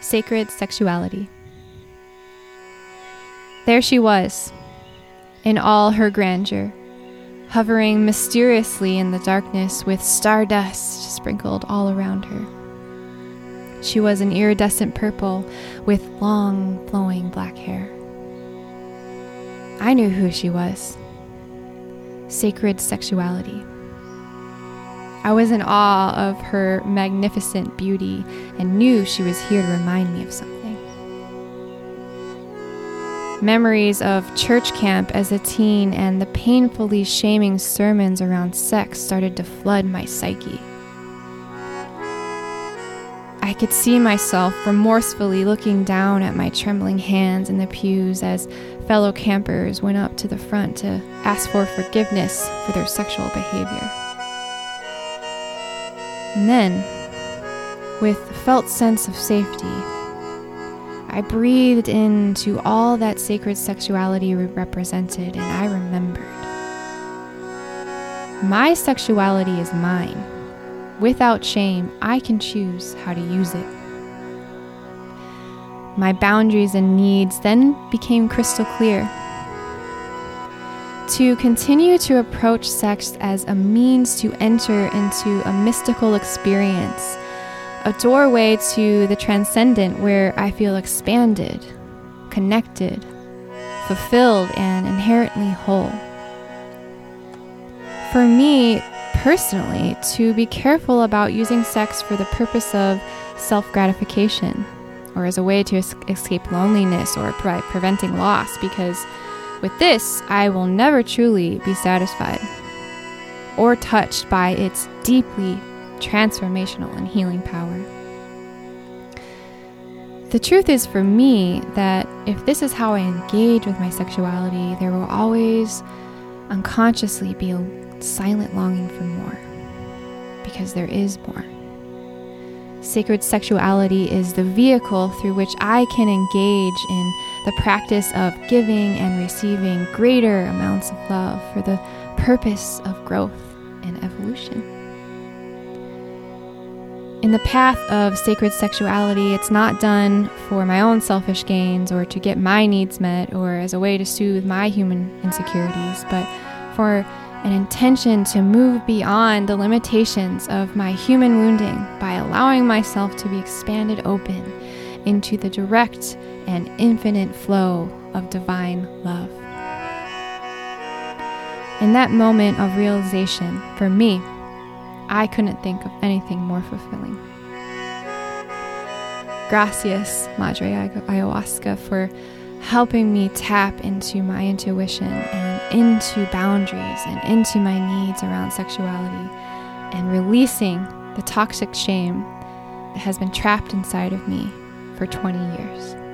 Sacred Sexuality. There she was, in all her grandeur, hovering mysteriously in the darkness with stardust sprinkled all around her. She was an iridescent purple with long, flowing black hair. I knew who she was sacred sexuality. I was in awe of her magnificent beauty and knew she was here to remind me of something. Memories of church camp as a teen and the painfully shaming sermons around sex started to flood my psyche. I could see myself remorsefully looking down at my trembling hands in the pews as fellow campers went up to the front to ask for forgiveness for their sexual behavior. And then, with a felt sense of safety, I breathed into all that sacred sexuality represented, and I remembered. My sexuality is mine. Without shame, I can choose how to use it. My boundaries and needs then became crystal clear to continue to approach sex as a means to enter into a mystical experience, a doorway to the transcendent where I feel expanded, connected, fulfilled, and inherently whole. For me, personally, to be careful about using sex for the purpose of self gratification or as a way to es- escape loneliness or pre- preventing loss because with this, I will never truly be satisfied or touched by its deeply transformational and healing power. The truth is for me that if this is how I engage with my sexuality, there will always unconsciously be a silent longing for more. Because there is more. Sacred sexuality is the vehicle through which I can engage in the practice of giving and receiving greater amounts of love for the purpose of growth and evolution. In the path of sacred sexuality, it's not done for my own selfish gains or to get my needs met or as a way to soothe my human insecurities, but for an intention to move beyond the limitations of my human wounding by allowing myself to be expanded open into the direct and infinite flow of divine love. In that moment of realization, for me, I couldn't think of anything more fulfilling. Gracias, Madre Ayahuasca, for helping me tap into my intuition into boundaries and into my needs around sexuality and releasing the toxic shame that has been trapped inside of me for 20 years.